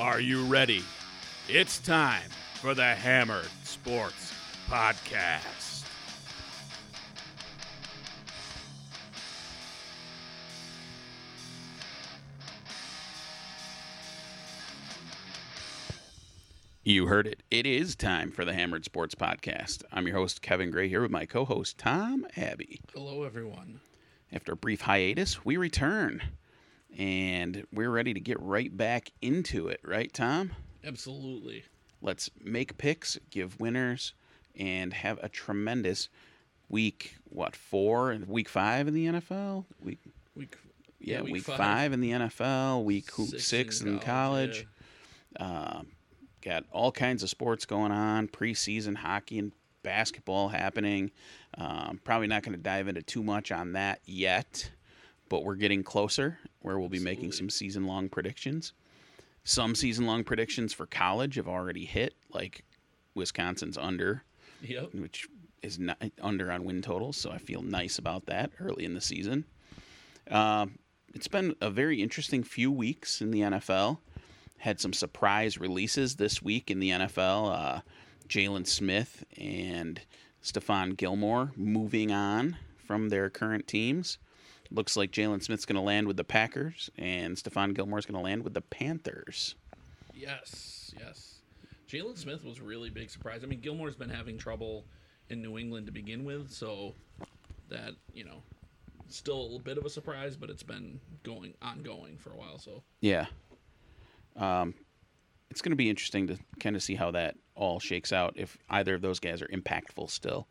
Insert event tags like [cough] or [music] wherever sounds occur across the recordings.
Are you ready? It's time for the Hammered Sports Podcast. You heard it. It is time for the Hammered Sports Podcast. I'm your host, Kevin Gray, here with my co host, Tom Abbey. Hello, everyone. After a brief hiatus, we return and we're ready to get right back into it, right, Tom? Absolutely. Let's make picks, give winners, and have a tremendous week. What four? Week five in the NFL. Week Week yeah, Yeah, week, week five. five. in the NFL. Week Six six, in in college. college, Um, got all kinds of sports going on. Preseason hockey and basketball happening. Um, probably not going to dive into too much on that yet, but we're getting closer. Where we'll be making some season long predictions. Some season long predictions for college have already hit, like Wisconsin's under, Yep. which is not under on win totals. So I feel nice about that early in the season. Um, it's been a very interesting few weeks in the NFL. Had some surprise releases this week in the NFL. Uh, Jaylon Smith and Stephon Gilmore moving on from their current teams. Looks like Jaylon Smith's going to land with the Packers, and Stephon Gilmore's going to land with the Panthers. Yes. Yes. Jaylon Smith was a really big surprise. I mean, Gilmore's been having trouble in New England to begin with, so that you know, still a little bit of a surprise, but it's been going ongoing for a while. So Yeah. Um, it's going to be interesting to kind of see how that all shakes out if either of those guys are impactful still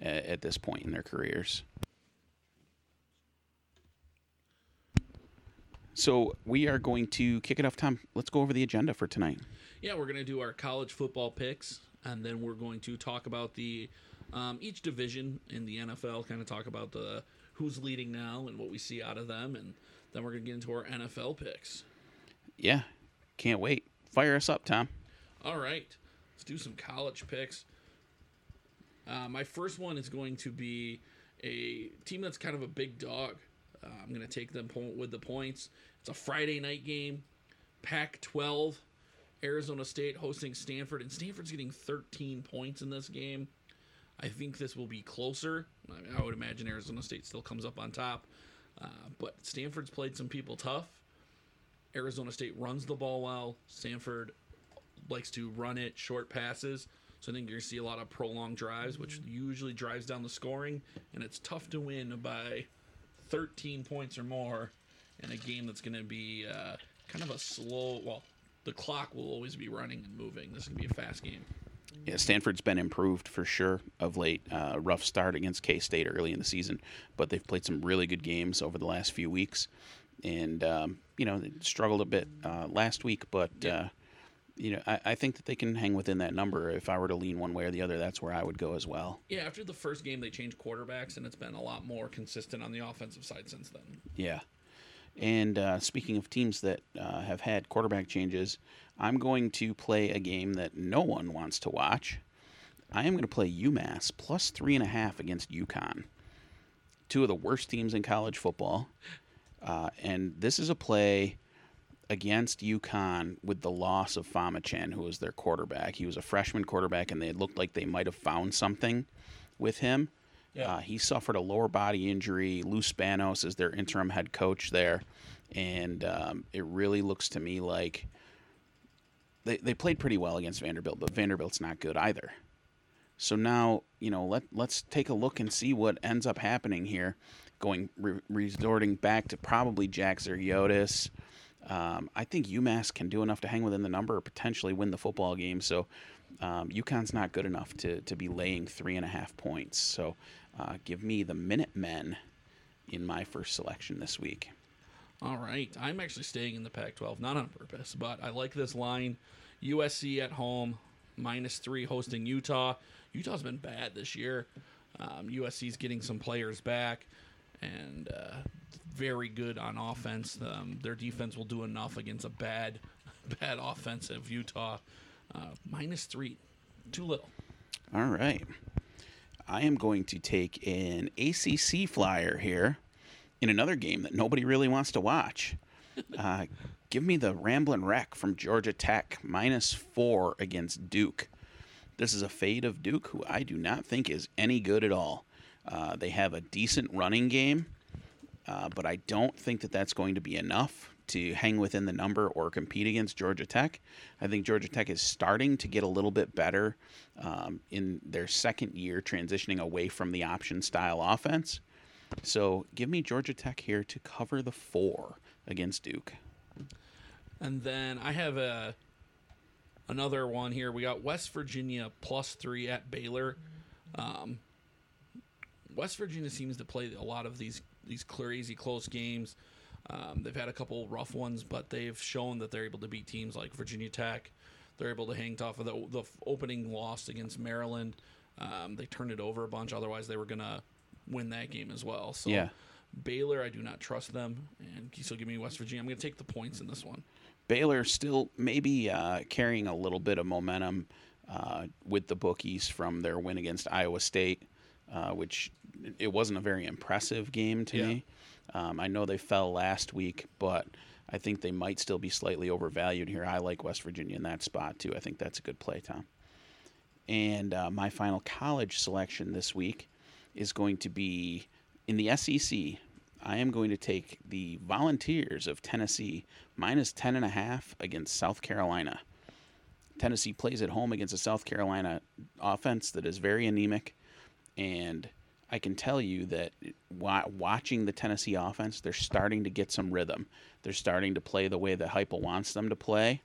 uh, at this point in their careers. So we are going to kick it off, Tom. Let's go over the agenda for tonight. yeah, we're gonna do our college football picks, and then we're going to talk about the um, each division in the NFL. Kind of talk about the who's leading now and what we see out of them, and then we're gonna get into our NFL picks. Yeah, can't wait. Fire us up, Tom. All right, let's do some college picks. Uh, my first one is going to be a team that's kind of a big dog. Uh, I'm going to take them po- with the points. It's a Friday night game. Pac 12, Arizona State hosting Stanford, and Stanford's getting 13 points in this game. I think this will be closer. I, mean, I would imagine Arizona State still comes up on top. Uh, but Stanford's played some people tough. Arizona State runs the ball well. Stanford likes to run it short passes. So I think you're going to see a lot of prolonged drives, which usually drives down the scoring. And it's tough to win by 13 points or more in a game that's going to be uh, kind of a slow. Well, the clock will always be running and moving. This is going to be a fast game. Yeah, Stanford's been improved for sure of late. Uh, rough start against K State early in the season, but they've played some really good games over the last few weeks, and um, you know they struggled a bit uh, last week, but uh, you know I, I think that they can hang within that number. If I were to lean one way or the other, that's where I would go as well. Yeah, after the first game, they changed quarterbacks, and it's been a lot more consistent on the offensive side since then. Yeah. And uh, speaking of teams that uh, have had quarterback changes, I'm going to play a game that no one wants to watch. I am going to play UMass plus three and a half against UConn. Two of the worst teams in college football. Uh, and this is a play against UConn with the loss of Phommachanh, who was their quarterback. He was a freshman quarterback, and they looked like they might have found something with him. Yeah. Uh, he suffered a lower body injury. Lou Spanos is their interim head coach there, and um, it really looks to me like they they played pretty well against Vanderbilt, but Vanderbilt's not good either. So now you know let let's take a look and see what ends up happening here. Going re- resorting back to probably Jack Zergiotis. Um, I think UMass can do enough to hang within the number or potentially win the football game. So um, UConn's not good enough to, to be laying three and a half points. So uh, give me the Minutemen in my first selection this week. All right. I'm actually staying in the Pac 12, not on purpose, but I like this line. USC at home, minus three hosting Utah. Utah's been bad this year. Um, USC's getting some players back and uh, very good on offense. Um, their defense will do enough against a bad, [laughs] bad offensive Utah. Uh, minus three, too little. All right. I am going to take an ACC flyer here in another game that nobody really wants to watch. [laughs] Uh, give me the Ramblin' Wreck from Georgia Tech minus four against Duke. This is a fade of Duke, who I do not think is any good at all. Uh, they have a decent running game, uh, but I don't think that that's going to be enough to hang within the number or compete against Georgia Tech. I think Georgia Tech is starting to get a little bit better um, in their second year, transitioning away from the option style offense. So give me Georgia Tech here to cover the four against Duke. And then I have a another one here. We got West Virginia plus three at Baylor. Um, West Virginia seems to play a lot of these these crazy close games. Um, they've had a couple rough ones, but they've shown that they're able to beat teams like Virginia Tech. They're able to hang tough. The, the opening loss against Maryland, um, they turned it over a bunch. Otherwise, they were gonna win that game as well. So Yeah. Baylor, I do not trust them, and so give me West Virginia. I'm gonna take the points in this one. Baylor still maybe uh, carrying a little bit of momentum uh, with the bookies from their win against Iowa State, uh, which it wasn't a very impressive game to Yeah. me. Um, I know they fell last week, but I think they might still be slightly overvalued here. I like West Virginia in that spot too. I think that's a good play, Tom. And uh, my final college selection this week is going to be in the SEC. I am going to take the Volunteers of Tennessee minus 10.5 against South Carolina. Tennessee plays at home against a South Carolina offense that is very anemic. And I can tell you that watching the Tennessee offense, they're starting to get some rhythm. They're starting to play the way that Heupel wants them to play.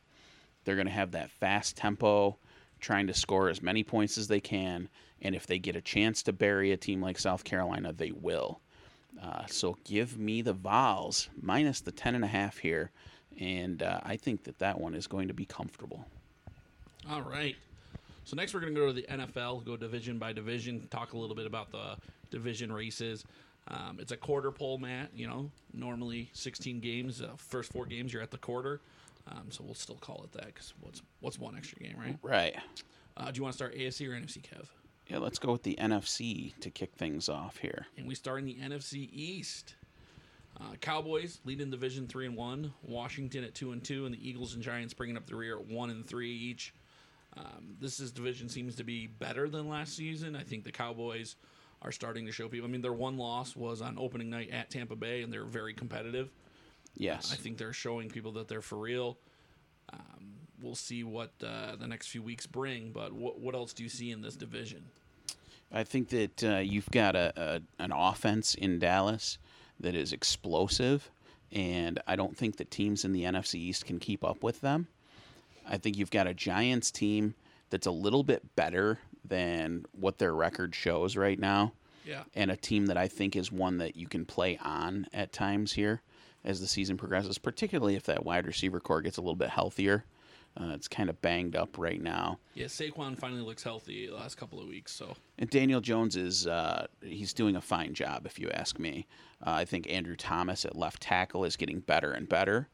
They're going to have that fast tempo, trying to score as many points as they can. And if they get a chance to bury a team like South Carolina, they will. Uh, so give me the Vols minus the ten and a half here, and uh, I think that that one is going to be comfortable. All right. So next we're going to go to the NFL, go division by division, talk a little bit about the division races. Um, it's a quarter pole, Matt. You know, normally 16 games, uh, first four games you're at the quarter. Um, so we'll still call it that because what's what's one extra game, right? Right. Uh, do you want to start AFC or NFC, Kev? Yeah, let's go with the NFC to kick things off here. And we start in the NFC East. Uh, Cowboys leading division three and one. Washington at two and two, and the Eagles and Giants bringing up the rear at one and three each. Um, this is division seems to be better than last season. I think the Cowboys are starting to show people. I mean, their one loss was on opening night at Tampa Bay, and they're very competitive. Yes. I think they're showing people that they're for real. Um, we'll see what uh, the next few weeks bring. But what what else do you see in this division? I think that uh, you've got a, a an offense in Dallas that is explosive, and I don't think that teams in the NFC East can keep up with them. I think you've got a Giants team that's a little bit better than what their record shows right now, Yeah, and a team that I think is one that you can play on at times here as the season progresses, particularly if that wide receiver core gets a little bit healthier. Uh, it's kind of banged up right now. yeah. Saquon finally looks healthy the last couple of weeks, so And Daniel Jones is uh, he's doing a fine job, if you ask me. Uh, I think Andrew Thomas at left tackle is getting better and better.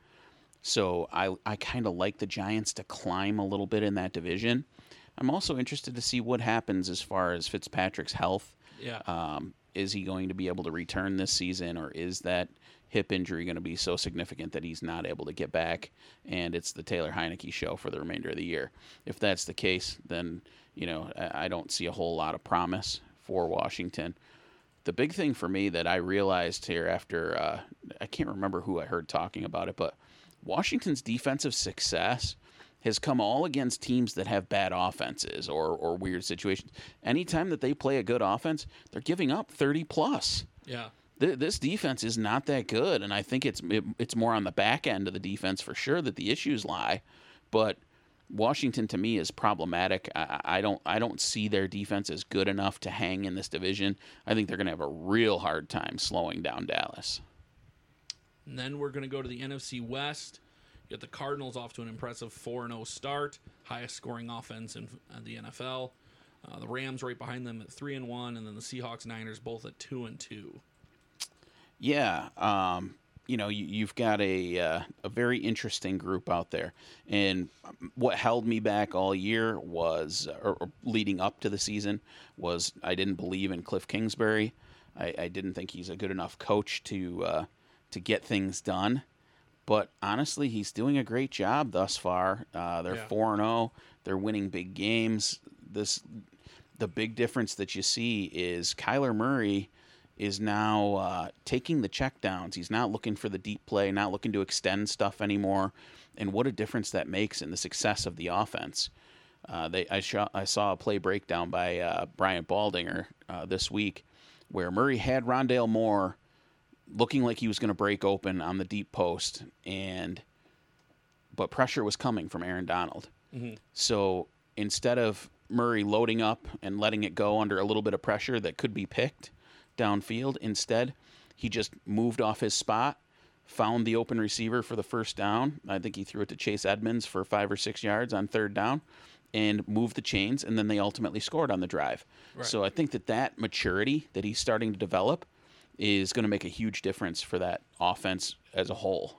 So I I kind of like the Giants to climb a little bit in that division. I'm also interested to see what happens as far as Fitzpatrick's health. yeah. Um, is he going to be able to return this season, or is that hip injury going to be so significant that he's not able to get back? And it's the Taylor Heinicke show for the remainder of the year. If that's the case, then you know I don't see a whole lot of promise for Washington. The big thing for me that I realized here after uh, I can't remember who I heard talking about it, but Washington's defensive success has come all against teams that have bad offenses or, or weird situations. Anytime that they play a good offense, they're giving up 30 plus. Yeah. Th- This defense is not that good, and I think it's it, it's more on the back end of the defense for sure that the issues lie. But Washington to me is problematic. I, I don't I don't see their defense as good enough to hang in this division. I think they're going to have a real hard time slowing down Dallas. And then we're going to go to the NFC West. You got the Cardinals off to an impressive 4 0 start, highest scoring offense in uh, the NFL. Uh, the Rams right behind them at 3 and 1, and then the Seahawks Niners both at 2 and 2. Yeah, um, you know, you, you've got a uh, a very interesting group out there, and what held me back all year was, or, or leading up to the season, was I didn't believe in Cliff Kingsbury. I, I didn't think he's a good enough coach to uh, to get things done. But honestly, he's doing a great job thus far. Uh, they're four and zero. They're winning big games. This the big difference that you see is Kyler Murray is now uh, taking the checkdowns. He's not looking for the deep play, not looking to extend stuff anymore. And what a difference that makes in the success of the offense. Uh, they I, saw I saw a play breakdown by uh, Brian Baldinger uh, this week where Murray had Rondale Moore looking like he was going to break open on the deep post, and but pressure was coming from Aaron Donald. Mm-hmm. So instead of Murray loading up and letting it go under a little bit of pressure that could be picked downfield, instead he just moved off his spot, found the open receiver for the first down. I think he threw it to Chase Edmonds for five or six yards on third down, and moved the chains, and then they ultimately scored on the drive. So I think that that maturity that he's starting to develop is going to make a huge difference for that offense as a whole.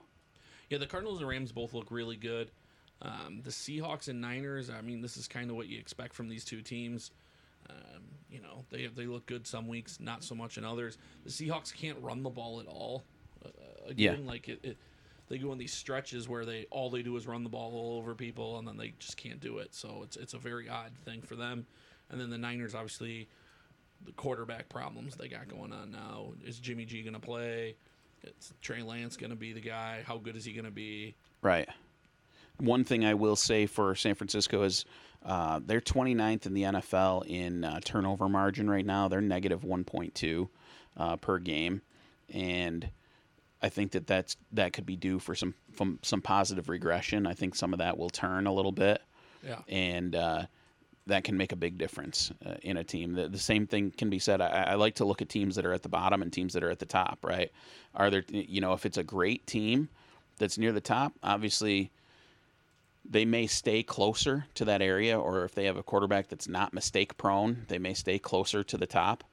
Yeah, the Cardinals and Rams both look really good. Um, the Seahawks and Niners, I mean, this is kind of what you expect from these two teams. Um, you know, they they look good some weeks, not so much in others. The Seahawks can't run the ball at all. Uh, again, like it, it, they go in these stretches where they all they do is run the ball all over people, and then they just can't do it. So it's it's a very odd thing for them. And then the Niners, obviously, the quarterback problems they got going on now. Is Jimmy G going to play? It's Trey Lance going to be the guy? How good is he going to be? Right. One thing I will say for San Francisco is uh, they're 29th in the NFL in uh, turnover margin right now. They're negative 1.2 uh, per game, and I think that that's that could be due for some from some positive regression. I think some of that will turn a little bit, Yeah. and uh, that can make a big difference uh, in a team. The, the same thing can be said. I, I like to look at teams that are at the bottom and teams that are at the top. Right? Are there you know if it's a great team that's near the top, obviously they may stay closer to that area, or if they have a quarterback that's not mistake prone, they may stay closer to the top.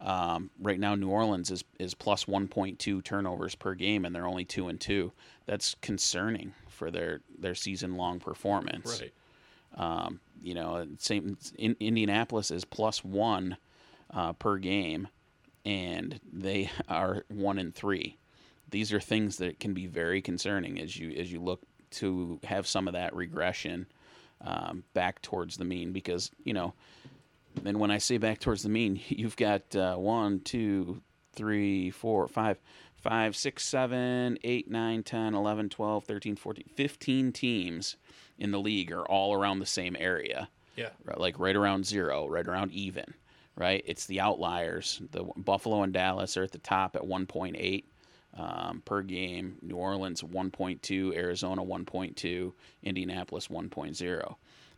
Um, right now, New Orleans is is plus 1.2 turnovers per game, and they're only two and two. That's concerning for their their season long performance. Right. Um, you know, same in, Indianapolis is plus one uh, per game, and they [laughs] are one and three. These are things that can be very concerning as you as you look to have some of that regression um, back towards the mean because you know and when I say back towards the mean, [laughs] you've got uh, one, two, three, four, five, five, six, seven, eight, nine, 10, 11, 12, 13, 14, 15 teams in the league are all around the same area, Yeah. right, like right around zero, right around even, right? It's the outliers. The Buffalo and Dallas are at the top at 1.8 um, per game. New Orleans 1.2, Arizona 1.2, Indianapolis 1.0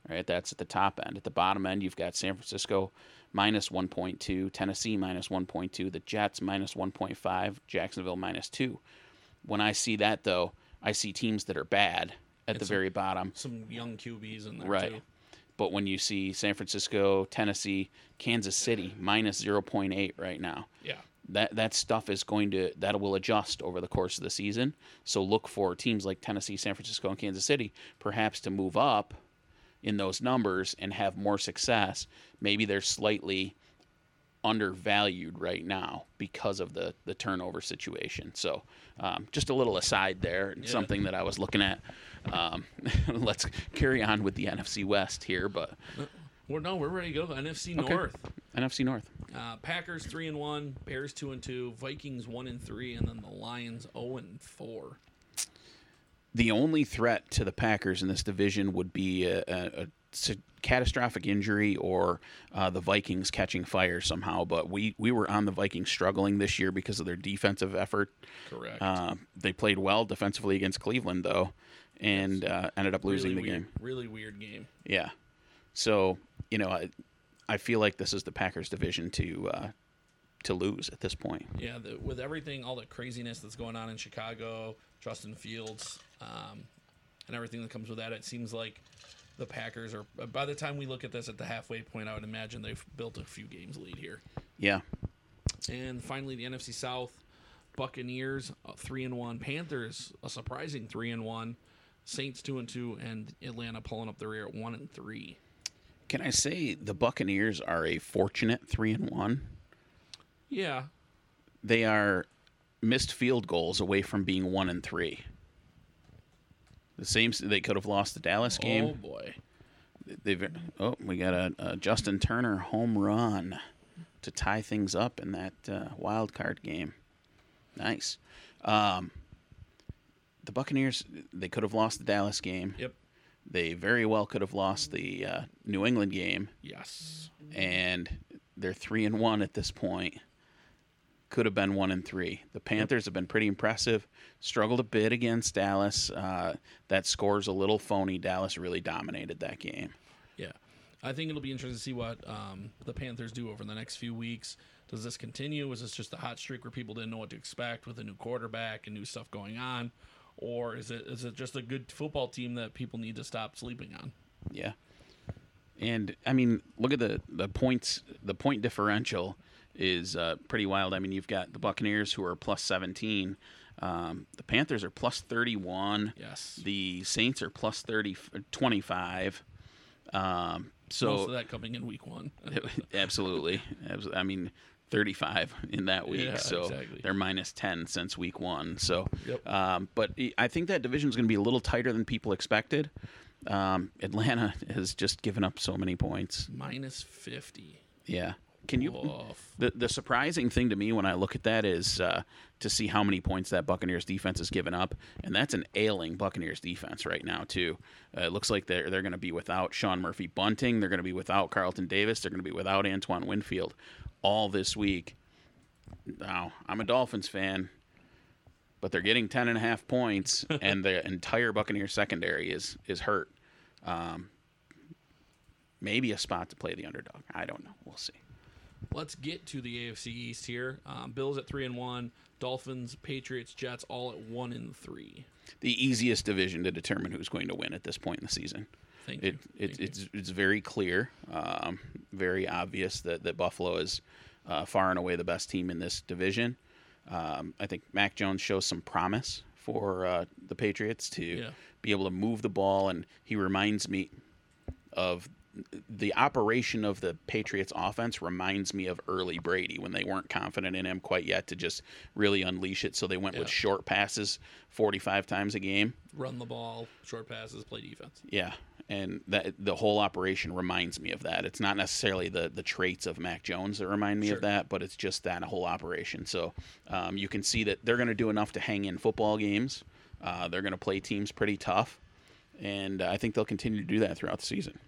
right? That's at the top end. At the bottom end, you've got San Francisco minus 1.2, Tennessee minus 1.2, the Jets minus 1.5, Jacksonville minus 2. When I see that, though, I see teams that are bad at the some- very bottom. Some young QBs in there Right. too. But when you see San Francisco, Tennessee, Kansas City minus 0.8 right now, Yeah. that that stuff is going to that will adjust over the course of the season. So look for teams like Tennessee, San Francisco, and Kansas City perhaps to move up in those numbers and have more success. Maybe they're slightly undervalued right now because of the the turnover situation. So um, just a little aside there, and something that I was looking at. Um, [laughs] let's carry on with the NFC West here, but Well, no, we're ready to go. NFC Okay. North. NFC North. Uh, Packers three and one, Bears two and two, Vikings one and three, and then the Lions zero and four. the only threat to the Packers in this division would be a, a, a catastrophic injury or uh, the Vikings catching fire somehow. But we, we were on the Vikings struggling this year because of their defensive effort. Correct. Uh, they played well defensively against Cleveland, though, and uh, ended up losing really the weird, game. Really weird game. Yeah. So, you know, I, I feel like this is the Packers division to uh, to lose at this point. Yeah, the, with everything, all the craziness that's going on in Chicago, Justin Fields, um, and everything that comes with that, it seems like the Packers are. By the time we look at this at the halfway point, I would imagine they've built a few games lead here. Yeah. And finally, the NFC South, Buccaneers three and one, Panthers a surprising three and one, Saints two and two, and Atlanta pulling up the rear at one and three. Can I say the Buccaneers are a fortunate three and one? Yeah, they are missed field goals away from being one and three. The same. They could have lost the Dallas game. Oh boy. They've. Oh, we got a, a Justin Turner home run to tie things up in that uh, wild card game. Nice. Um, the Buccaneers. They could have lost the Dallas game. Yep. They very well could have lost the uh, New England game, Yes. and they're three and one at this point. Could have been one and three. The Panthers have been pretty impressive. Struggled a bit against Dallas. Uh, that score's a little phony. Dallas really dominated that game. Yeah. I think it'll be interesting to see what um, the Panthers do over the next few weeks. Does this continue? Is this just a hot streak where people didn't know what to expect with a new quarterback and new stuff going on? Or is it is it just a good football team that people need to stop sleeping on? Yeah. And I mean, look at the the points. The point differential is uh, pretty wild. I mean, you've got the Buccaneers who are plus seventeen. Um, the Panthers are plus thirty one. Yes. The Saints are plus 30, 25. Um, so Most of that coming in week one. [laughs] absolutely. I mean, 35 in that week. Yeah, so exactly. they're minus 10 since week one. So, Yep. um, but I think that division is going to be a little tighter than people expected. Um, Atlanta [laughs] has just given up so many points. Minus 50. Yeah. Can you? Oof. The the surprising thing to me when I look at that is uh, to see how many points that Buccaneers defense has given up, and that's an ailing Buccaneers defense right now too. Uh, it looks like they're they're going to be without Sean Murphy Bunting, they're going to be without Carlton Davis, they're going to be without Antoine Winfield all this week. Now I'm a Dolphins fan, but they're getting ten and a half points, [laughs] and the entire Buccaneers secondary is is hurt. Um, maybe a spot to play the underdog. I don't know. We'll see. Let's get to the AFC East here. Um, Bills at three and one. Dolphins, Patriots, Jets all at one and three. the easiest division to determine who's going to win at this point in the season. Thank It, you. it Thank you. it's it's very clear, um, very obvious that, that Buffalo is uh, far and away the best team in this division. Um, I think Mac Jones shows some promise for uh, the Patriots to Yeah. be able to move the ball, and he reminds me of the operation of the Patriots offense reminds me of early Brady when they weren't confident in him quite yet to just really unleash it. So they went with short passes 45 times a game. Run the ball, short passes, play defense. Yeah, and that the whole operation reminds me of that. It's not necessarily the the traits of Mac Jones that remind me Sure. of that, but it's just that whole operation. So um, you can see that they're going to do enough to hang in football games. Uh, they're going to play teams pretty tough, and I think they'll continue to do that throughout the season.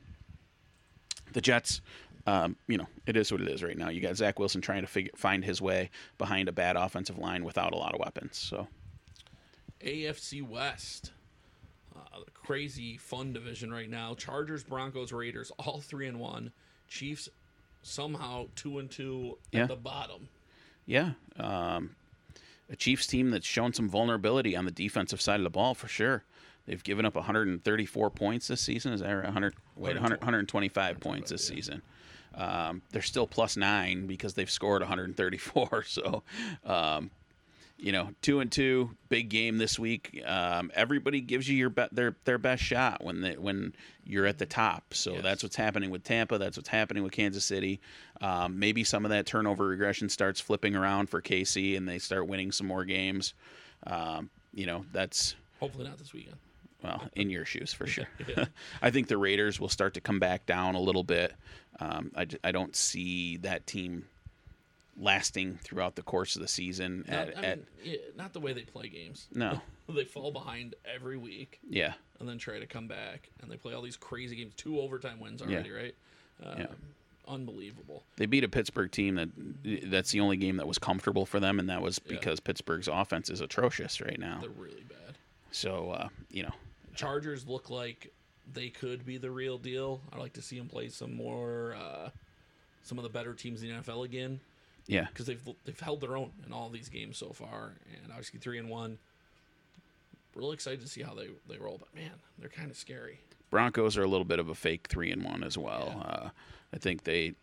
The Jets. Um, you know, it is what it is right now. You got Zach Wilson trying to figure, find his way behind a bad offensive line without a lot of weapons. So, AFC West. Uh, crazy fun division right now. Chargers, Broncos, Raiders, all three and one. Chiefs somehow two and two Yeah. at the bottom. Yeah. Um, a Chiefs team that's shown some vulnerability on the defensive side of the ball for sure. They've given up 134 points this season. Is that right? 100, wait, 100, 125 points this season. Um, they're still plus nine because they've scored 134. [laughs] So, um, you know, two and two, big game this week. Um, everybody gives you your be- their their best shot when they, when you're at the top. So Yes. that's what's happening with Tampa. That's what's happening with Kansas City. Um, maybe some of that turnover regression starts flipping around for KC, and they start winning some more games. Um, you know, that's Hopefully not this weekend. Well, in your shoes for sure. [laughs] [laughs] I think the Raiders will start to come back down a little bit. Um, I, I don't see that team lasting throughout the course of the season. Not, At, I at mean, yeah, not the way they play games. no, [laughs] They fall behind every week yeah, and then try to come back, and they play all these crazy games. Two overtime wins already, right? Um, Yeah. Unbelievable. they beat a Pittsburgh team that that's the only game that was comfortable for them, and that was Yeah. because Pittsburgh's offense is atrocious right now. They're really bad. So uh, you know, Chargers look like they could be the real deal. I'd like to see them play some more, uh, some of the better teams in the NFL again yeah, because they've they've held their own in all these games so far, and obviously three and one. Really excited to see how they they roll, but man, they're kind of scary. Broncos are a little bit of a fake three and one as well. Uh, I think they,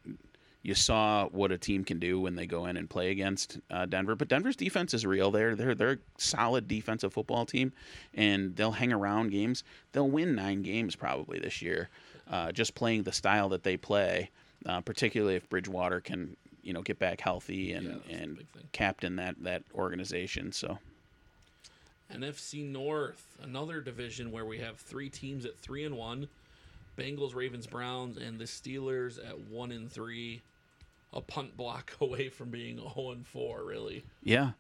you saw what a team can do when they go in and play against uh, Denver. But Denver's defense is real. They're they're they're a solid defensive football team, and they'll hang around games. They'll win nine games probably this year, uh, just playing the style that they play. Uh, particularly if Bridgewater can you know get back healthy and Yeah, and captain that that organization. So NFC North, another division where we have three teams at three and one. Bengals, Ravens, Browns, and the Steelers at one and three. A punt block [laughs] away from being 0 and 4, really. Yeah.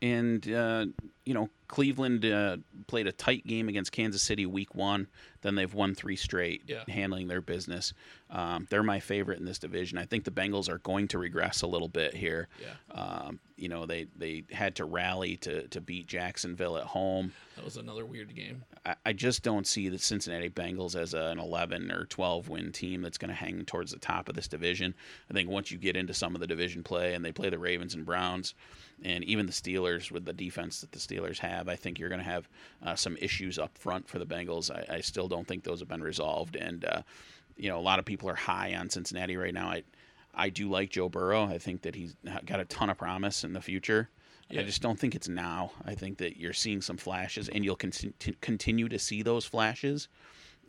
And, uh, you know, Cleveland uh, played a tight game against Kansas City week one. Then they've won three straight, Yeah. handling their business. Um, they're my favorite in this division. I think the Bengals are going to regress a little bit here. Yeah. Um, you know, they, they had to rally to, to beat Jacksonville at home. That was another weird game. I, I just don't see the Cincinnati Bengals as a, an 11 or 12 win team that's going to hang towards the top of this division. I think once you get into some of the division play and they play the Ravens and Browns and even the Steelers with the defense that the Steelers have, I think you're going to have uh, some issues up front for the Bengals. I, I still don't think those have been resolved. And, uh, you know, a lot of people are high on Cincinnati right now. I, I do like Joe Burrow. I think that he's got a ton of promise in the future. Yeah. I just don't think it's now. I think that you're seeing some flashes, and you'll con- continue to see those flashes,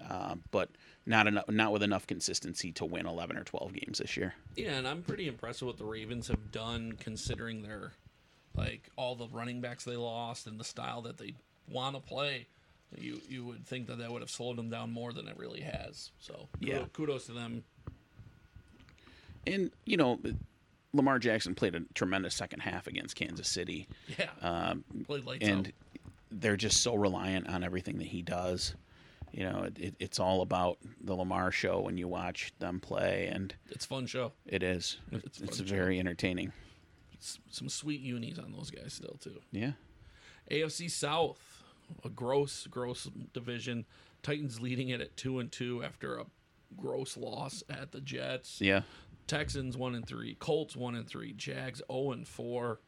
uh, but not enough, not with enough consistency to win 11 or 12 games this year. Yeah, and I'm pretty impressed with what the Ravens have done considering their like all the running backs they lost and the style that they want to play. You you would think that that would have slowed them down more than it really has. So Yeah. kudos, to them. And you know, Lamar Jackson played a tremendous second half against Kansas City, Yeah, um, played lights and out. they're just so reliant on everything that he does. You know, it, it, it's all about the Lamar show when you watch them play, and It's a fun show. it is. It's It's, fun show. very entertaining. It's some sweet unis on those guys still too. Yeah. AFC South, a gross, gross division. Titans leading it at two and two after a gross loss at the Jets. Yeah. Texans one and three, Colts one and three, Jags zero and four.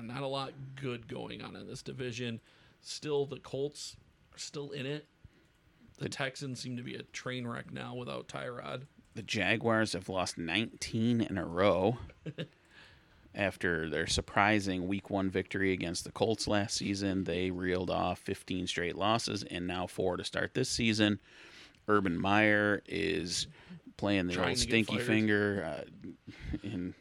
Not a lot good going on in this division. Still, the Colts are still in it. The Texans seem to be a train wreck now without Tyrod. The Jaguars have lost 19 in a row [laughs] after their surprising week one victory against the Colts last season. They reeled off 15 straight losses and now four to start this season. Urban Meyer is playing the Trying old stinky finger. Uh, in,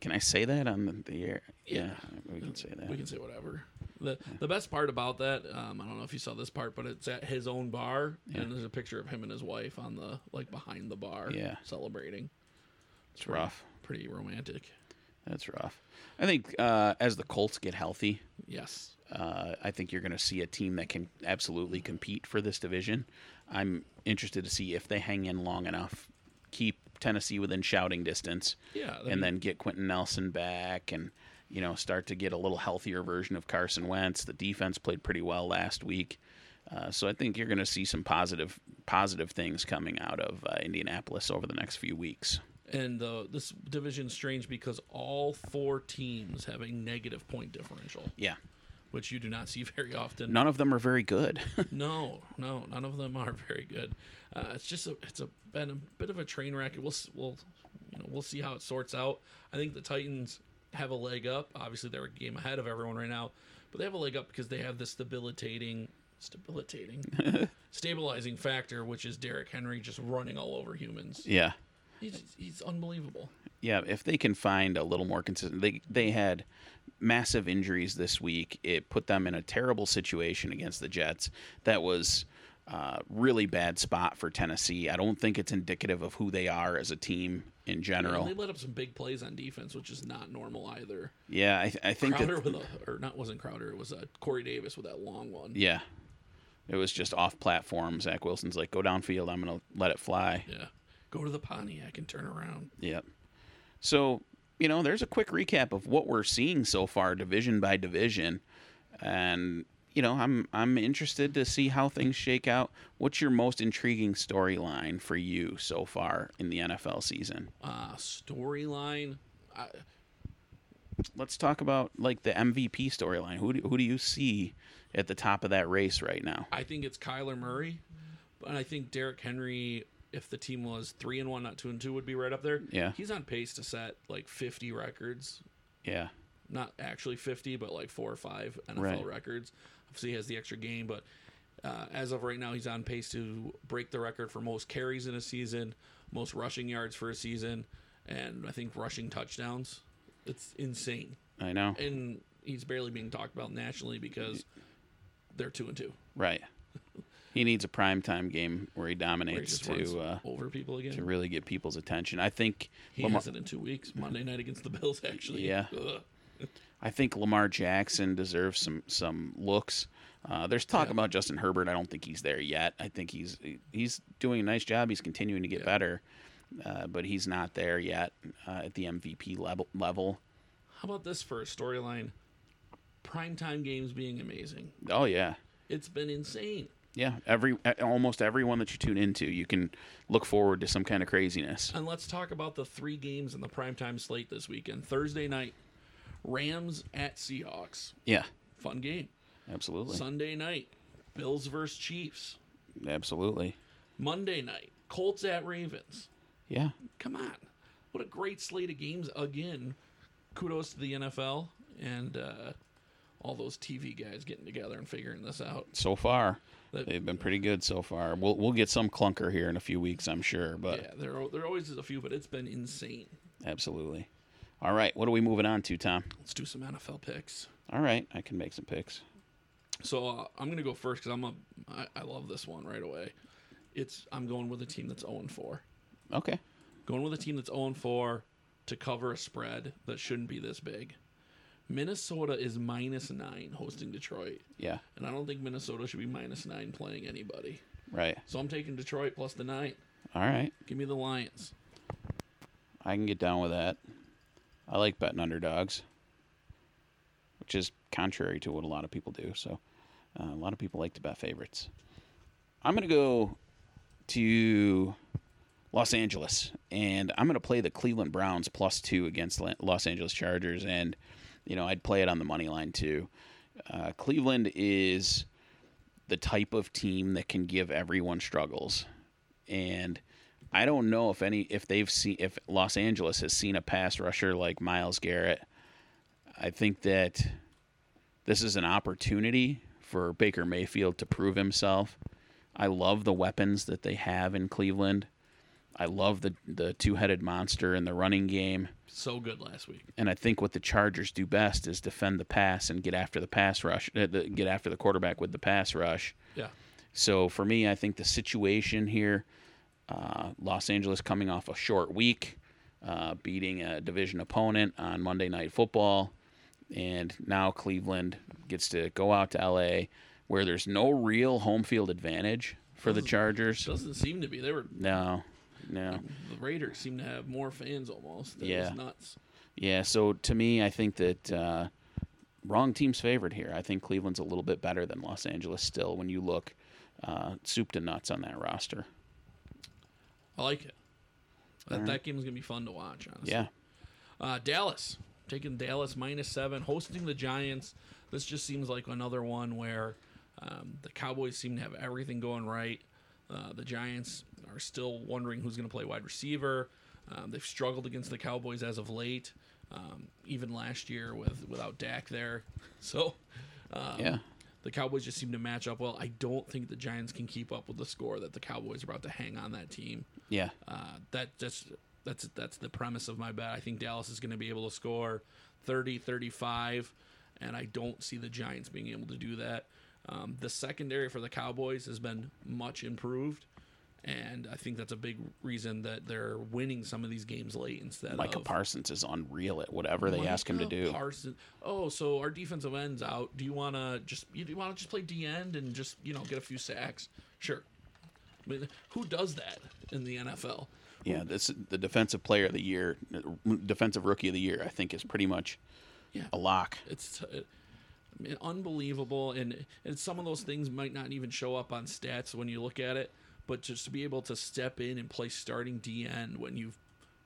can I say that on the, the air? Yeah. we can say that. We can say whatever. The the best part about that, um, I don't know if you saw this part, but it's at his own bar, and there's a picture of him and his wife on the like behind the bar, Yeah. celebrating. it's rough. Pretty romantic. That's rough. I think uh, as the Colts get healthy, Yes. Uh, I think you're going to see a team that can absolutely compete for this division. I'm interested to see if they hang in long enough, keep Tennessee within shouting distance, Yeah. And mean, then get Quenton Nelson back and you know start to get a little healthier version of Carson Wentz. The defense played pretty well last week. Uh, so I think you're going to see some positive positive things coming out of uh, Indianapolis over the next few weeks. And the this division's strange because all four teams have a negative point differential, Yeah, which you do not see [laughs] very often. none of them are very good. [laughs] No, no, none of them are very good. Uh, it's just a, it's a been a bit of a train wreck. We'll we'll you know we'll see how it sorts out. I think the Titans have a leg up. Obviously, they're a game ahead of everyone right now, but they have a leg up because they have this debilitating, debilitating, [laughs] stabilizing factor, which is Derrick Henry just running all over humans. yeah. He's he's unbelievable. Yeah, if they can find a little more consistent, they they had massive injuries this week. It put them in a terrible situation against the Jets. That was uh, really bad spot for Tennessee. I don't think it's indicative of who they are as a team in general. they let up some big plays on defense, which is not normal either. Yeah, I, th- I think Crowder that with a or not wasn't Crowder. It was uh, Corey Davis with that long one. yeah, it was just off platform. Zach Wilson's like, go downfield. I'm gonna let it fly. Yeah. Go to the Pontiac and turn around. Yep. So, you know, there's a quick recap of what we're seeing so far, division by division, and you know, I'm I'm interested to see how things shake out. What's your most intriguing storyline for you so far in the NFL season? Uh, storyline. I, Let's talk about like the MVP storyline. Who do, who do you see at the top of that race right now? I think it's Kyler Murray, but I think Derrick Henry. If the team was three and one, not two and two, would be right up there. Yeah. he's on pace to set like 50 records. Yeah. Not actually 50, but like four or five NFL Right. records. Obviously, he has the extra game, but uh, as of right now, he's on pace to break the record for most carries in a season, most rushing yards for a season, and I think rushing touchdowns. It's insane. I know. and he's barely being talked about nationally because they're two and two. Right. [laughs] He needs a primetime game where he Where he dominates to uh, over people again. to really get people's attention. I think he Lamar, has it in two weeks. Monday night against the Bills, actually. Yeah. [laughs] I think Lamar Jackson deserves some some looks. Uh, there's talk Yeah. about Justin Herbert. I don't think he's there yet. I think he's he's doing a nice job. He's continuing to get Yeah. better, uh, but he's not there yet uh, at the MVP level. Level. How about this for a storyline? Primetime games being amazing. Oh yeah, It's been insane. Yeah. Every almost everyone that you tune into, you can look forward to some kind of craziness. And let's talk about the three games in the primetime slate this weekend. Thursday night, Rams at Seahawks. Yeah, Fun game. absolutely, Sunday night, Bills versus Chiefs. absolutely. Monday night, Colts at Ravens. Yeah, Come on. What a great slate of games again. Kudos to the NFL and uh, all those TV guys getting together and figuring this out. so far they've been pretty good so far. We'll we'll get some clunker here in a few weeks, I'm sure, but yeah, there are, there always is a few, but it's been insane. absolutely. All right, what are we moving on to, Tom? Let's do some NFL picks. All right, I can make some picks. So uh, I'm gonna go first because I'm a I, I love this one right away. It's I'm going with a team that's 0 4. Okay. Going with a team that's 0 4 to cover a spread that shouldn't be this big. Minnesota is minus nine hosting Detroit, Yeah. and I don't think Minnesota should be minus nine playing anybody. Right. So I'm taking Detroit plus the nine. All right. Give me the Lions. I can get down with that. I like betting underdogs, which is contrary to what a lot of people do. So, uh, a lot of people like to bet favorites. I'm going to go to Los Angeles, and I'm going to play the Cleveland Browns plus two against Los Angeles Chargers, and you know I'd play it on the money line too. Uh, Cleveland is the type of team that can give everyone struggles, and I don't know if any if they've seen if Los Angeles has seen a pass rusher like Myles Garrett. I think that this is an opportunity for Baker Mayfield to prove himself. I love the weapons that they have in Cleveland. I love the the two-headed monster in the running game, So good last week. and I think what the Chargers do best is defend the pass and get after the pass rush, uh, the, get after the quarterback with the pass rush. Yeah. So for me, I think the situation here, uh, Los Angeles coming off a short week, uh, beating a division opponent on Monday Night Football, and now Cleveland gets to go out to LA, where there's no real home field advantage for the Chargers. Doesn't seem to be. They were No, no. the Raiders seem to have more fans almost. That Yeah. nuts. Yeah, so to me, I think that uh, wrong team's favored here. I think Cleveland's a little bit better than Los Angeles still when you look uh, soup to nuts on that roster. I like it. That, right. that game's gonna be fun to watch. Honestly. Yeah, Uh, Dallas taking Dallas minus seven, hosting the Giants. This just seems like another one where um, the Cowboys seem to have everything going right. Uh, the Giants are still wondering who's going to play wide receiver. Um, they've struggled against the Cowboys as of late, um, even last year with without Dak there. [laughs] So um, yeah. the Cowboys just seem to match up well. I don't think the Giants can keep up with the score that the Cowboys are about to hang on that team. Yeah, Uh, that just that's that's the premise of my bet. I think Dallas is going to be able to score 30, 35, and I don't see the Giants being able to do that. Um, the secondary for the Cowboys has been much improved, and I think that's a big reason that they're winning some of these games late instead Micah of Parsons is unreal at whatever they ask him to do. Parsons. Oh, so our defensive end's out. Do you want to just you, you want to just play D end and just you know get a few sacks? Sure. I mean, who does that in the NFL? Yeah, this the defensive player of the year, defensive rookie of the year. I think is pretty much Yeah. a lock. It's uh, unbelievable, and and some of those things might not even show up on stats when you look at it. But just to be able to step in and play starting DN when you've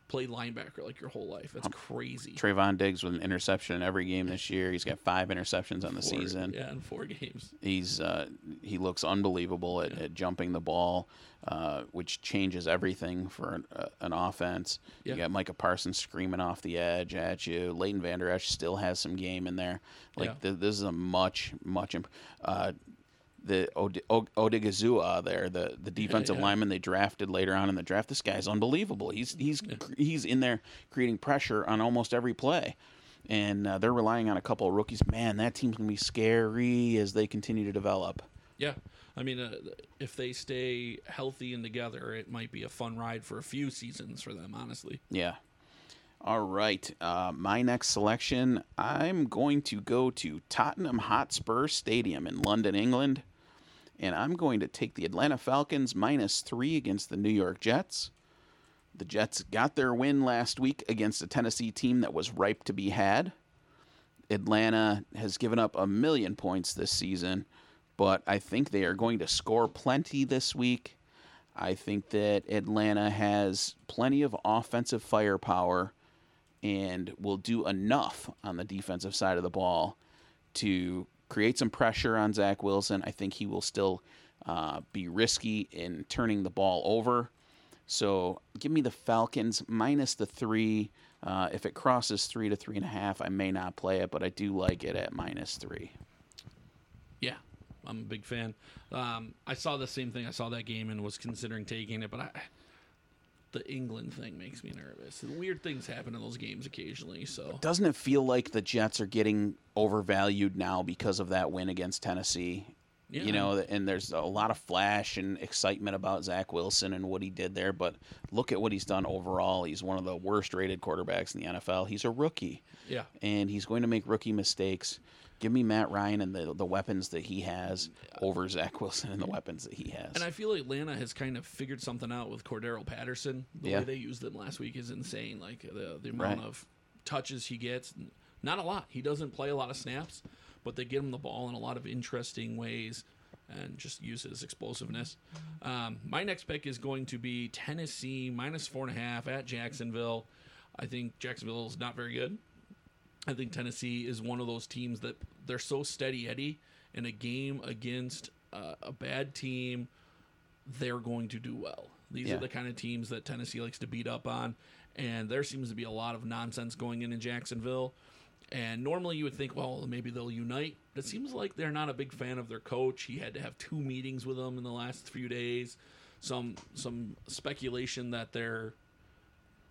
played linebacker like your whole life. That's crazy. Trevon Diggs with an interception in every game this year. He's got five interceptions on the Four- season. yeah, in four games. He's uh, he looks unbelievable at, at jumping the ball, uh, which changes everything for an, uh, an offense. Yeah. You got Micah Parsons screaming off the edge at you. Leighton Vander Esch still has some game in there. Like Yeah. th- this is a much much. Imp- uh, the Od- Odighizuwa there, the the defensive yeah. lineman they drafted later on in the draft. This guy's unbelievable. He's he's he's in there creating pressure on almost every play. and uh, they're relying on a couple of rookies. Man, that team's gonna be scary as they continue to develop. Yeah, I mean, uh, if they stay healthy and together, it might be a fun ride for a few seasons for them. Honestly. Yeah. All right. Uh, my next selection, I'm going to go to Tottenham Hotspur Stadium in London, England. And I'm going to take the Atlanta Falcons minus three against the New York Jets. The Jets got their win last week against a Tennessee team that was ripe to be had. Atlanta has given up a million points this season, but I think they are going to score plenty this week. I think that Atlanta has plenty of offensive firepower and will do enough on the defensive side of the ball to create some pressure on Zach Wilson. I think he will still uh, be risky in turning the ball over. So give me the Falcons minus the three. Uh, if it crosses three to three and a half, I may not play it, but I do like it at minus three. Yeah, I'm a big fan. Um, I saw the same thing. I saw that game and was considering taking it, but I, the England thing makes me nervous. Weird things happen in those games occasionally. So Doesn't it feel like the Jets are getting overvalued now because of that win against Tennessee? Yeah. You know, and there's a lot of flash and excitement about Zach Wilson and what he did there, but look at what he's done overall. He's one of the worst rated quarterbacks in the NFL. He's a rookie, yeah, and he's going to make rookie mistakes. Give me Matt Ryan and the the weapons that he has over Zach Wilson and the weapons that he has. and I feel like Atlanta has kind of figured something out with Cordarrelle Patterson. The Yeah. way they used him last week is insane. Like the the amount Right. of touches he gets, not a lot. He doesn't play a lot of snaps, but they get him the ball in a lot of interesting ways. And just use his explosiveness. Um, my next pick is going to be Tennessee minus four and a half at Jacksonville. I think Jacksonville is not very good. I think Tennessee is one of those teams that they're so steady Eddie in a game against uh, a bad team, they're going to do well. These Yeah. are the kind of teams that Tennessee likes to beat up on, and there seems to be a lot of nonsense going in in Jacksonville. And normally you would think, well, maybe they'll unite. It seems like they're not a big fan of their coach. He had to have two meetings with them in the last few days. Some some speculation that they're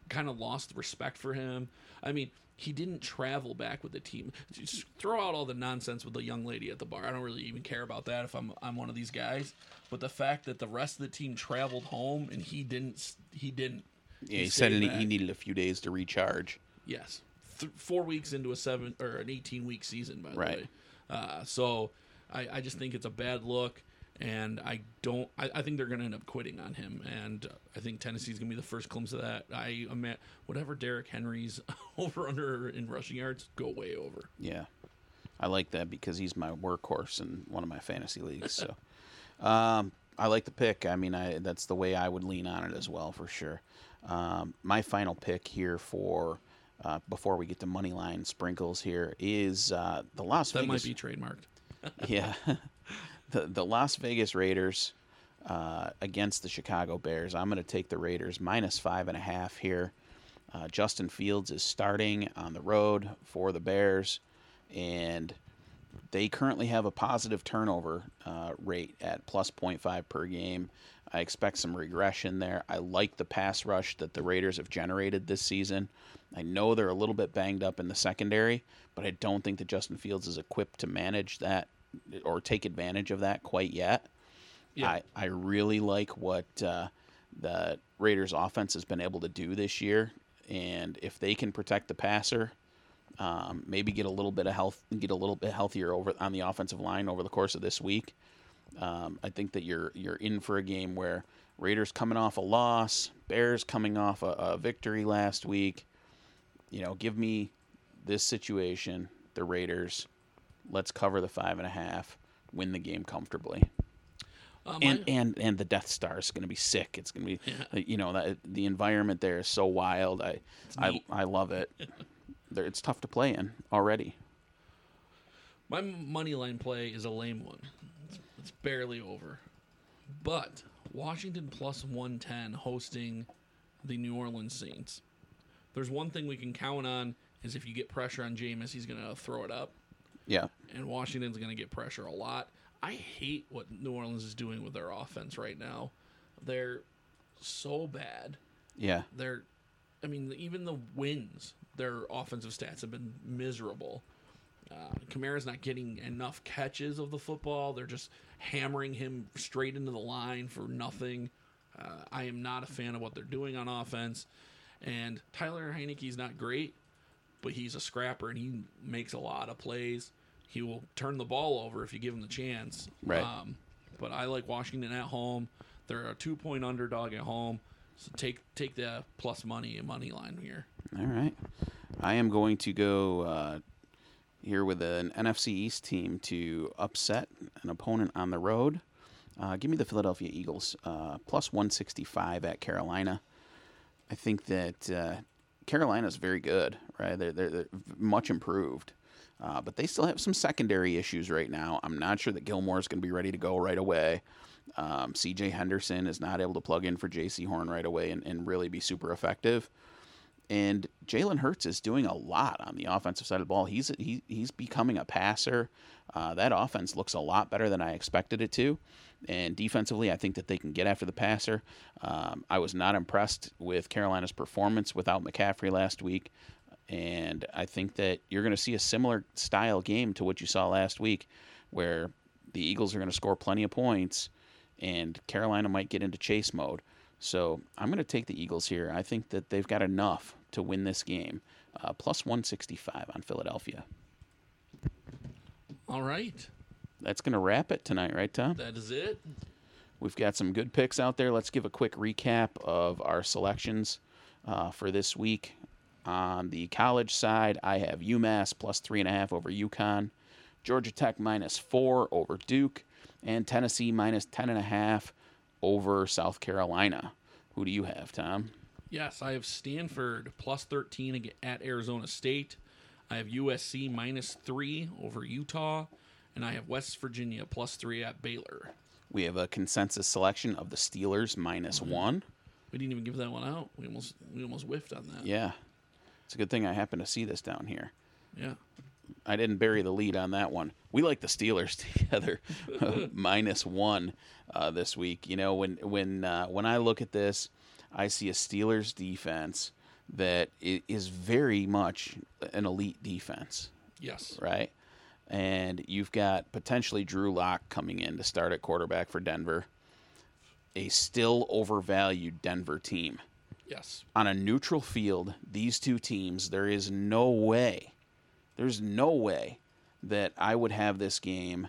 kind of lost respect for him. I mean, he didn't travel back with the team. Just throw out all the nonsense with the young lady at the bar. I don't really even care about that if I'm I'm one of these guys. But the fact that the rest of the team traveled home and he didn't, he didn't. yeah, he stayed said he, back. he needed a few days to recharge. Yes, Th- four weeks into a seven or an eighteen week season, by the Right. way. Uh, so I, I just think it's a bad look, and I don't. I, I think they're going to end up quitting on him, and I think Tennessee's going to be the first glimpse of that. I am at whatever Derrick Henry's [laughs] over under in rushing yards go way over. Yeah, I like that because he's my workhorse in one of my fantasy leagues. So, [laughs] um, I like the pick. I mean, I that's the way I would lean on it as well for sure. Um, my final pick here for uh, before we get to money line sprinkles here is uh, the Las That Vegas. might be trademarked. [laughs] yeah, the the Las Vegas Raiders uh, against the Chicago Bears. I'm going to take the Raiders minus five and a half here. Uh, Justin Fields is starting on the road for the Bears, and they currently have a positive turnover uh, rate at plus 0.5 per game. I expect some regression there. I like the pass rush that the Raiders have generated this season. I know they're a little bit banged up in the secondary, but I don't think that Justin Fields is equipped to manage that or take advantage of that quite yet. Yeah. I, I really like what uh, the Raiders offense has been able to do this year. And if they can protect the passer, um, maybe get a little bit of health, get a little bit healthier over on the offensive line over the course of this week. Um, I think that you're you're in for a game where Raiders coming off a loss, Bears coming off a, a victory last week. You know, give me this situation, the Raiders. Let's cover the five and a half, win the game comfortably Um, and and and the Death Star is going to be sick. It's going to be, Yeah. you know, that the environment there is so wild. I I. I love it. [laughs] there, it's tough to play in already. My money line play is a lame one. It's, it's barely over. But Washington plus 110 hosting the New Orleans Saints. There's one thing we can count on is if you get pressure on Jameis, he's going to throw it up. Yeah, And Washington's going to get pressure a lot. I hate what New Orleans is doing with their offense right now. They're so bad. yeah, They're I mean, even the wins, their offensive stats have been miserable. Uh, Kamara's not getting enough catches of the football. They're just hammering him straight into the line for nothing. Uh, I am not a fan of what they're doing on offense. And Tyler Heinicke's not great, but he's a scrapper and he makes a lot of plays. He will turn the ball over if you give him the chance. Right. Um, but I like Washington at home. They're a two point underdog at home. So take take the plus money and money line here. All right. I am going to go uh, here with an NFC East team to upset an opponent on the road. Uh, give me the Philadelphia Eagles uh, plus 165 at Carolina. I think that uh, is very good, right? They're, they're, they're much improved. Uh, but they still have some secondary issues right now. I'm not sure that Gilmore is going to be ready to go right away. Um, CJ Henderson is not able to plug in for Jaycee Horn right away and, and really be super effective. And Jalen Hurts is doing a lot on the offensive side of the ball. He's he, he's becoming a passer. Uh, that offense looks a lot better than I expected it to. And defensively, I think that they can get after the passer. Um, I was not impressed with Carolina's performance without McCaffrey last week. And I think that you're going to see a similar style game to what you saw last week, where the Eagles are going to score plenty of points and Carolina might get into chase mode. So I'm going to take the Eagles here. I think that they've got enough to win this game. Uh, plus 165 on Philadelphia. All right. That's going to wrap it tonight, right, Tom? That is it. We've got some good picks out there. Let's give a quick recap of our selections uh, for this week. On the college side, I have UMass plus three and a half over UConn, Georgia Tech minus four over Duke, and Tennessee minus ten and a half over South Carolina. Who do you have, Tom? Yes, I have Stanford plus 13 at Arizona State. I have USC minus three over Utah. And I have West Virginia plus three at Baylor. We have a consensus selection of the Steelers minus mm-hmm. one. We didn't even give that one out. We almost we almost whiffed on that. Yeah. It's a good thing I happen to see this down here. Yeah. I didn't bury the lead on that one. We like the Steelers [laughs] together, minus one uh, this week. You know, when when uh, when I look at this, I see a Steelers defense that is very much an elite defense, Yes. right? And you've got potentially Drew Lock coming in to start at quarterback for Denver, a still overvalued Denver team Yes. on a neutral field, these two teams, there is no way, there's no way that I would have this game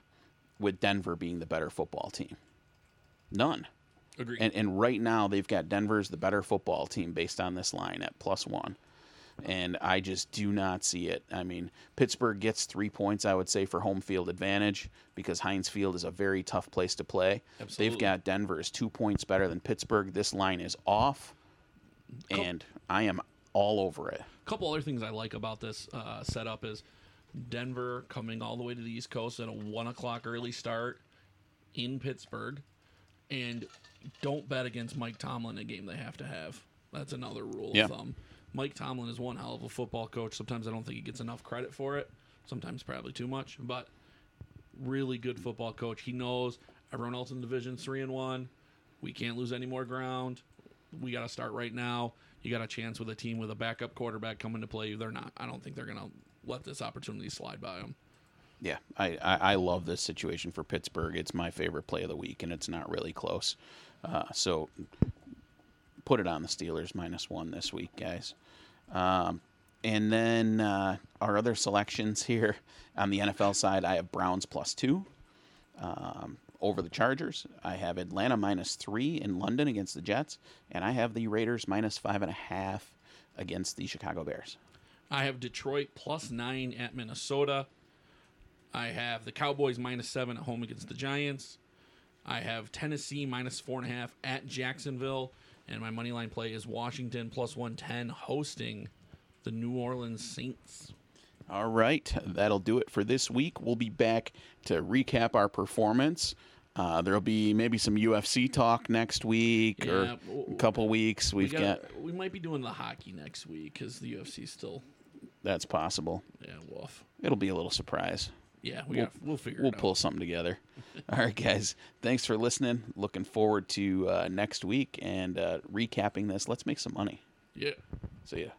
with Denver being the better football team. None. Agreed. And, and right now, they've got Denver's the better football team based on this line at plus one. And I just do not see it. I mean, Pittsburgh gets three points, I would say, for home field advantage because Heinz Field is a very tough place to play. Absolutely. They've got Denver is two points better than Pittsburgh. This line is off, and I am all over it. A couple other things I like about this uh, setup is Denver coming all the way to the East Coast at a one o'clock early start in Pittsburgh, and don't bet against Mike Tomlin a game they have to have. That's another rule Yeah. of thumb. Mike Tomlin is one hell of a football coach. Sometimes I don't think he gets enough credit for it. Sometimes probably too much, but really good football coach. He knows everyone else in the division three and one. We can't lose any more ground. We got to start right now. You got a chance with a team with a backup quarterback coming to play. They're not. I don't think they're going to let this opportunity slide by them. Yeah, I, I, I love this situation for Pittsburgh. It's my favorite play of the week, and it's not really close. Uh, so put it on the Steelers minus one this week, guys. Um, and then uh, our other selections here on the NFL side, I have Browns plus two um, over the Chargers. I have Atlanta minus three in London against the Jets, and I have the Raiders minus five and a half against the Chicago Bears. I have Detroit plus nine at Minnesota. I have the Cowboys minus seven at home against the Giants. I have Tennessee minus four and a half at Jacksonville. And my money line play is Washington plus 110 hosting the New Orleans Saints. All right, that'll do it for this week. We'll be back to recap our performance. Uh, there'll be maybe some UFC talk next week Yeah, or a couple weeks. We We've gotta- got we might be doing the hockey next week because the UFC's still that's possible. yeah woof. It'll be a little surprise. Yeah, we We'll- got we'll figure We'll it out. pull something together. [laughs] All right, guys. Thanks for listening. Looking forward to uh, next week and uh, recapping this. Let's make some money. Yeah. See ya.